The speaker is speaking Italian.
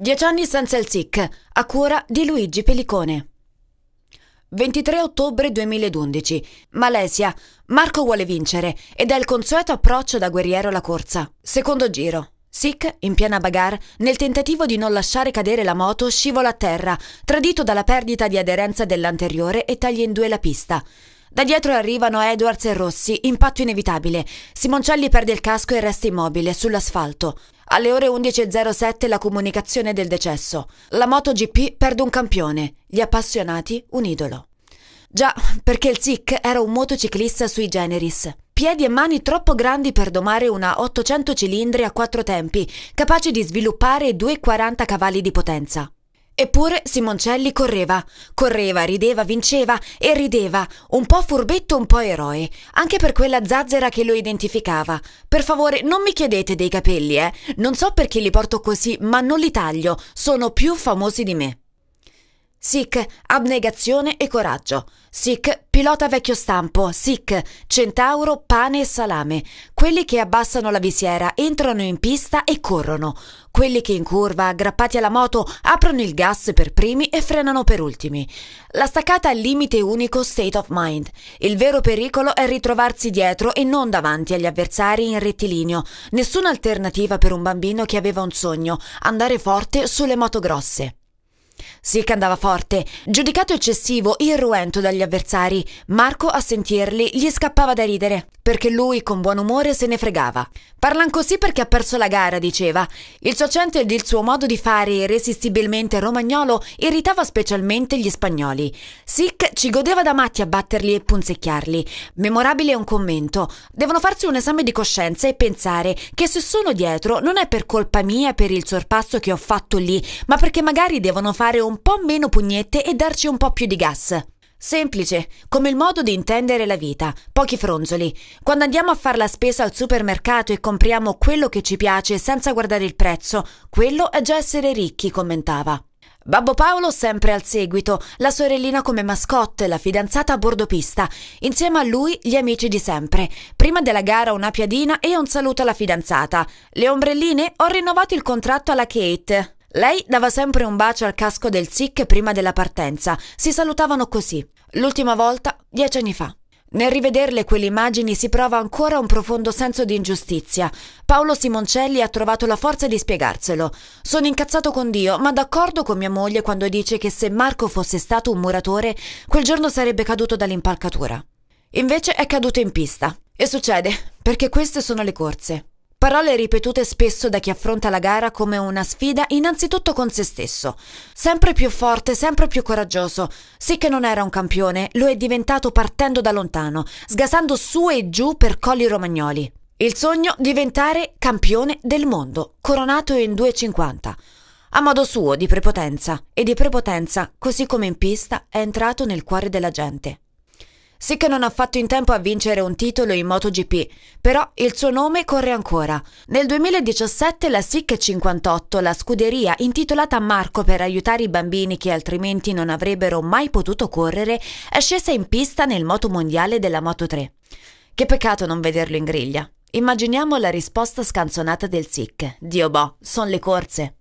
Dieci anni senza il SIC, a cura di Luigi Pellicone. 23 ottobre 2011. Malesia. Marco vuole vincere ed è il consueto approccio da guerriero alla corsa. Secondo giro. Sick, in piena bagarre, nel tentativo di non lasciare cadere la moto, scivola a terra, tradito dalla perdita di aderenza dell'anteriore e taglia in due la pista. Da dietro arrivano Edwards e Rossi, impatto inevitabile. Simoncelli perde il casco e resta immobile sull'asfalto. Alle ore 11.07 la comunicazione del decesso. La MotoGP perde un campione, gli appassionati un idolo. Già, perché il Zic era un motociclista sui generis. Piedi e mani troppo grandi per domare una 800 cilindri a quattro tempi, capace di sviluppare 240 cavalli di potenza. Eppure Simoncelli correva, correva, rideva, vinceva e rideva, un po' furbetto, un po' eroe, anche per quella zazzera che lo identificava. Per favore, non mi chiedete dei capelli, eh? Non so perché li porto così, ma non li taglio, sono più famosi di me. Sic, abnegazione e coraggio. Sic, pilota vecchio stampo. Sic, centauro, pane e salame. Quelli che abbassano la visiera, entrano in pista e corrono. Quelli che in curva, aggrappati alla moto, aprono il gas per primi e frenano per ultimi. La staccata è il limite unico state of mind. Il vero pericolo è ritrovarsi dietro e non davanti agli avversari in rettilineo. Nessuna alternativa per un bambino che aveva un sogno, andare forte sulle moto grosse. Silk andava forte, giudicato eccessivo, irruento dagli avversari. Marco, a sentirli, gli scappava da ridere, perché lui, con buon umore, se ne fregava. Parlan così perché ha perso la gara, diceva. Il suo accento ed il suo modo di fare irresistibilmente romagnolo irritava specialmente gli spagnoli. Silk ci godeva da matti a batterli e punzecchiarli. Memorabile un commento. Devono farsi un esame di coscienza e pensare che se sono dietro non è per colpa mia per il sorpasso che ho fatto lì, ma perché magari devono fare un po' meno pugnette e darci un po' più di gas. Semplice, come il modo di intendere la vita, pochi fronzoli. Quando andiamo a fare la spesa al supermercato e compriamo quello che ci piace senza guardare il prezzo, quello è già essere ricchi, commentava. Babbo Paolo sempre al seguito, la sorellina come mascotte, la fidanzata a bordo pista, insieme a lui gli amici di sempre. Prima della gara una piadina e un saluto alla fidanzata. Le ombrelline? Ho rinnovato il contratto alla Kate. Lei dava sempre un bacio al casco del SIC prima della partenza. Si salutavano così. L'ultima volta, dieci anni fa. Nel rivederle quelle immagini si prova ancora un profondo senso di ingiustizia. Paolo Simoncelli ha trovato la forza di spiegarselo. Sono incazzato con Dio, ma d'accordo con mia moglie quando dice che se Marco fosse stato un muratore, quel giorno sarebbe caduto dall'impalcatura. Invece è caduto in pista. E succede, perché queste sono le corse. Parole ripetute spesso da chi affronta la gara come una sfida innanzitutto con se stesso. Sempre più forte, sempre più coraggioso. Sì che non era un campione, lo è diventato partendo da lontano, sgasando su e giù per colli romagnoli. Il sogno diventare campione del mondo, coronato in 2,50. A modo suo di prepotenza, e di prepotenza, così come in pista, è entrato nel cuore della gente. Sì che non ha fatto in tempo a vincere un titolo in MotoGP, però il suo nome corre ancora. Nel 2017 la SIC 58, la scuderia intitolata a Marco per aiutare i bambini che altrimenti non avrebbero mai potuto correre, è scesa in pista nel moto mondiale della Moto 3. Che peccato non vederlo in griglia. Immaginiamo la risposta scanzonata del SIC. Dio boh, son le corse.